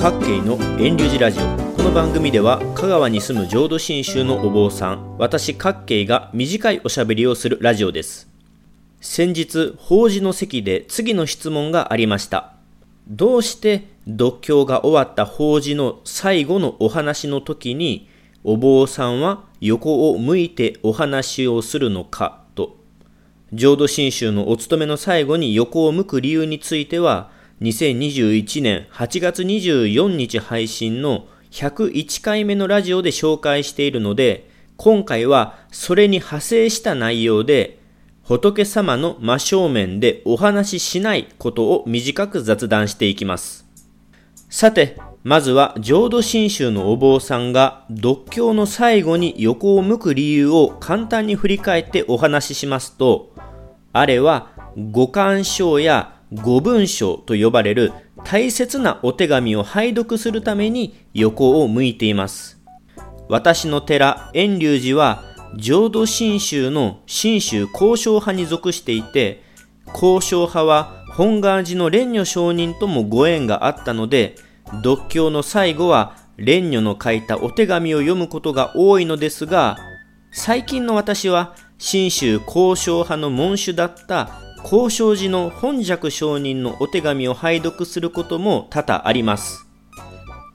各系の遠流寺ラジオ。この番組では香川に住む浄土真宗のお坊さん私各系が短いおしゃべりをするラジオです。先日法事の席で次の質問がありました。どうして読経が終わった法事の最後のお話の時にお坊さんは横を向いてお話をするのかと。浄土真宗のお勤めの最後に横を向く理由については2021年8月24日配信の101回目のラジオで紹介しているので、今回はそれに派生した内容で、仏様の真正面でお話ししないことを短く雑談していきます。さて、まずは浄土真宗のお坊さんが読経の最後に横を向く理由を簡単に振り返ってお話ししますと、あれは五感章や五文章と呼ばれる大切なお手紙を拝読するために横を向いています。私の寺、遠隆寺は浄土真宗の真宗交渉派に属していて、交渉派は本願寺の蓮如上人ともご縁があったので、読経の最後は蓮如の書いたお手紙を読むことが多いのですが、最近の私は真宗交渉派の門主だった交渉寺の本尺上人のお手紙を拝読することも多々あります。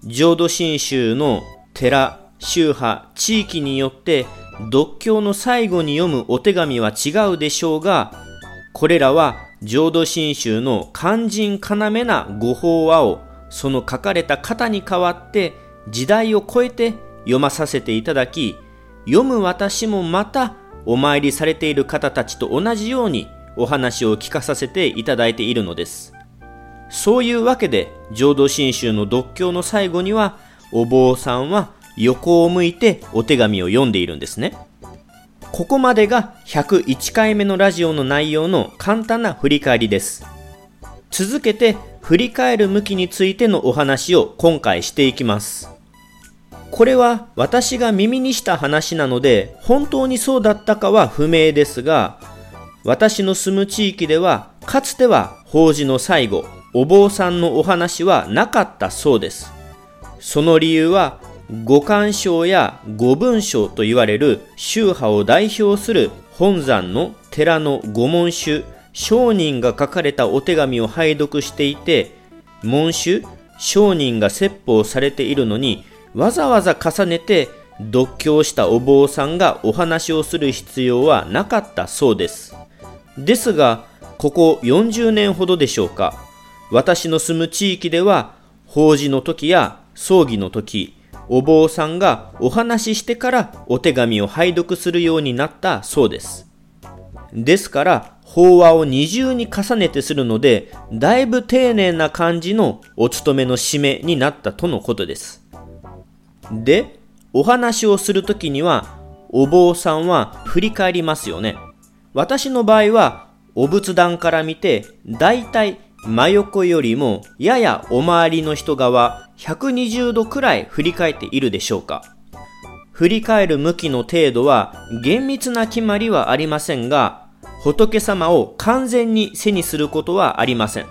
浄土真宗の寺、宗派、地域によって読経の最後に読むお手紙は違うでしょうが、これらは浄土真宗の肝心要な御法話をその書かれた方に代わって時代を超えて読まさせていただき、読む私もまたお参りされている方たちと同じようにお話を聞かさせていただいているのです。そういうわけで、浄土真宗の読経の最後には、お坊さんは横を向いてお手紙を読んでいるんですね。ここまでが101回目のラジオの内容の簡単な振り返りです。続けて振り返る向きについてのお話を今回していきます。これは私が耳にした話なので本当にそうだったかは不明ですが私の住む地域では、かつては法事の最後、お坊さんのお話はなかったそうです。その理由は、五感章や五文章と言われる宗派を代表する本山の寺の御門主、商人が書かれたお手紙を拝読していて、門主、商人が説法されているのに、わざわざ重ねて読経したお坊さんがお話をする必要はなかったそうです。ですが、ここ40年ほどでしょうか、私の住む地域では、法事の時や葬儀の時、お坊さんがお話ししてからお手紙を拝読するようになったそうです。ですから、法話を二重に重ねてするので、だいぶ丁寧な感じのお勤めの締めになったとのことです。で、お話をするときには、お坊さんは振り返りますよね。私の場合は、お仏壇から見て、だいたい真横よりもややお周りの人側120度くらい振り返っているでしょうか振り返る向きの程度は厳密な決まりはありませんが、仏様を完全に背にすることはありません。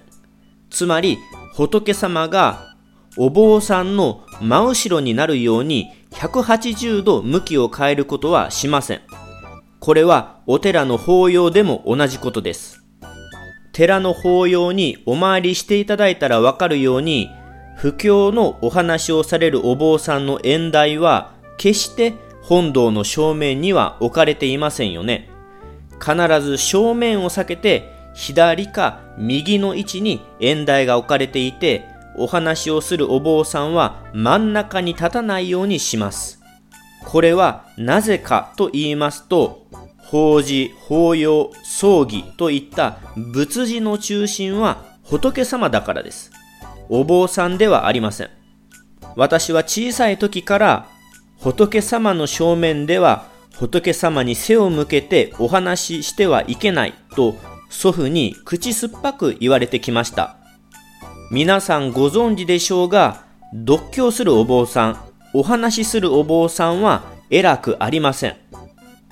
つまり、仏様がお坊さんの真後ろになるように180度向きを変えることはしません。これはお寺の法要でも同じことです。寺の法要にお参りしていただいたらわかるように、布教のお話をされるお坊さんの演題は、決して本堂の正面には置かれていませんよね。必ず正面を避けて、左か右の位置に演題が置かれていて、お話をするお坊さんは真ん中に立たないようにします。これはなぜかと言いますと、法事、法要、葬儀といった仏事の中心は仏様だからです。お坊さんではありません。私は小さい時から仏様の正面では仏様に背を向けてお話ししてはいけないと祖父に口酸っぱく言われてきました。皆さんご存知でしょうが、読経するお坊さん、お話しするお坊さんは偉くありません。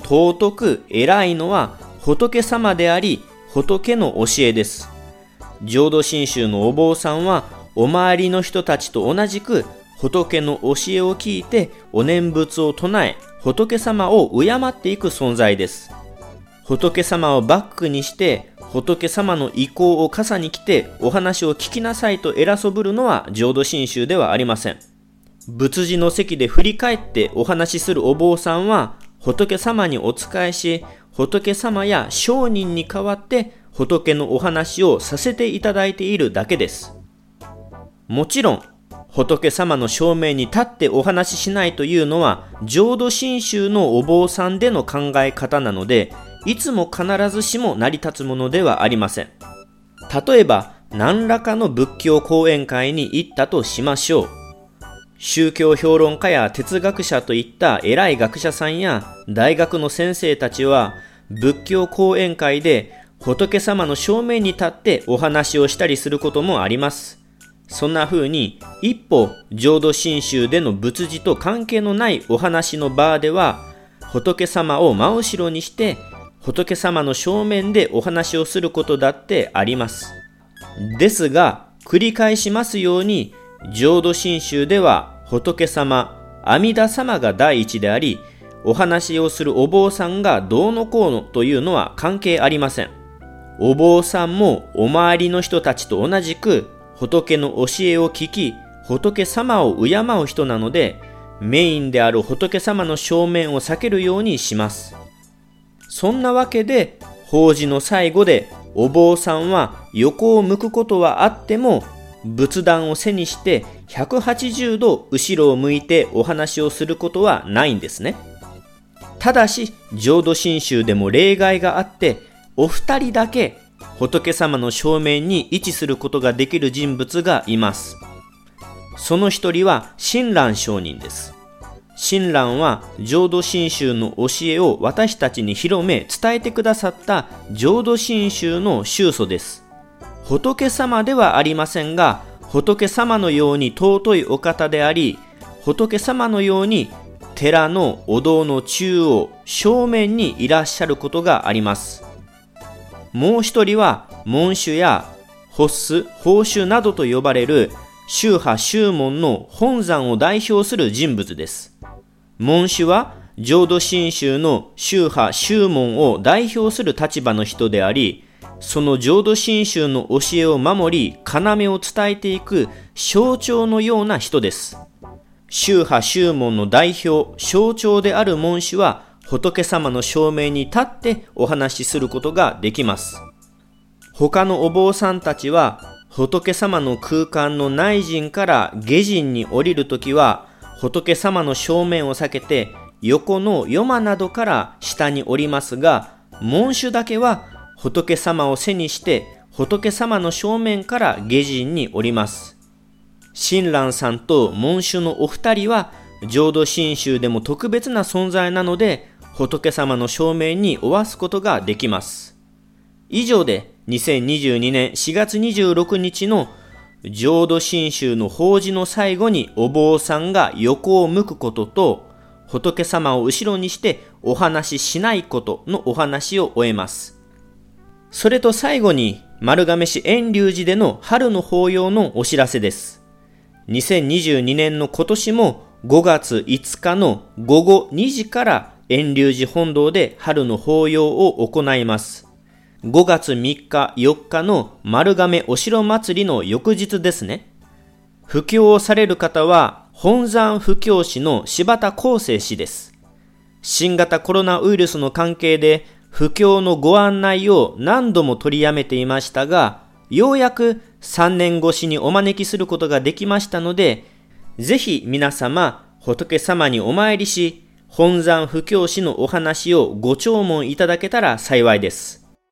尊く偉いのは仏様であり、仏の教えです。浄土真宗のお坊さんは、お周りの人たちと同じく仏の教えを聞いてお念仏を唱え仏様を敬っていく存在です仏様をバックにして仏様の意向を傘に来てお話を聞きなさいと偉そぶるのは浄土真宗ではありません仏事の席で振り返ってお話しするお坊さんは仏様にお仕えし仏様や商人に代わって仏のお話をさせていただいているだけです。もちろん、仏様の正面に立ってお話ししないというのは、浄土真宗のお坊さんでの考え方なので、いつも必ずしも成り立つものではありません。例えば、何らかの仏教講演会に行ったとしましょう。宗教評論家や哲学者といった偉い学者さんや大学の先生たちは仏教講演会で仏様の正面に立ってお話をしたりすることもあります。そんな風に一歩浄土真宗での仏事と関係のないお話の場では仏様を真後ろにして仏様の正面でお話をすることだってあります。ですが繰り返しますように浄土真宗では仏様、阿弥陀様が第一でありお話をするお坊さんがどうのこうのというのは関係ありません。お坊さんもお周りの人たちと同じく仏の教えを聞き、仏様を敬う人なので、メインである仏様の正面を避けるようにします。そんなわけで、法事の最後でお坊さんは横を向くことはあっても、仏壇を背にして180度後ろを向いてお話をすることはないんですね。ただし、浄土真宗でも例外があって、お二人だけ仏様の正面に位置することができる人物がいます。その一人は親鸞上人です。親鸞は浄土真宗の教えを私たちに広め伝えてくださった浄土真宗の宗祖です。仏様ではありませんが、仏様のように尊いお方であり、仏様のように寺のお堂の中央、正面にいらっしゃることがあります。もう一人は門主や発ス、報酬などと呼ばれる宗派宗門の本山を代表する人物です。門主は浄土真宗の宗派宗門を代表する立場の人であり、その浄土真宗の教えを守り、要を伝えていく象徴のような人です。宗派宗門の代表、象徴である門主は仏様の正面に立ってお話しすることができます。他のお坊さんたちは仏様の空間の内陣から下陣に降りるときは仏様の正面を避けて横の夜間などから下に降りますが門主だけは仏様を背にして仏様の正面から下陣に降ります。親鸞さんと門主のお二人は浄土真宗でも特別な存在なので仏様の証明におわすことができます。以上で2022年4月26日の浄土真宗の法事の最後にお坊さんが横を向くことと仏様を後ろにしてお話ししないことのお話を終えます。それと最後に丸亀市遠隆寺での春の法要のお知らせです。2022年の今年も5月5日の午後2時から遠隆寺本堂で春の法要を行います。5月3日、4日の丸亀お城祭りの翌日ですね。布教をされる方は、本山布教師の柴田康生氏です。新型コロナウイルスの関係で、布教のご案内を何度も取りやめていましたが、ようやく3年越しにお招きすることができましたので、ぜひ皆様、仏様にお参りし、本山布教師のお話をご聴聞いただけたら幸いです。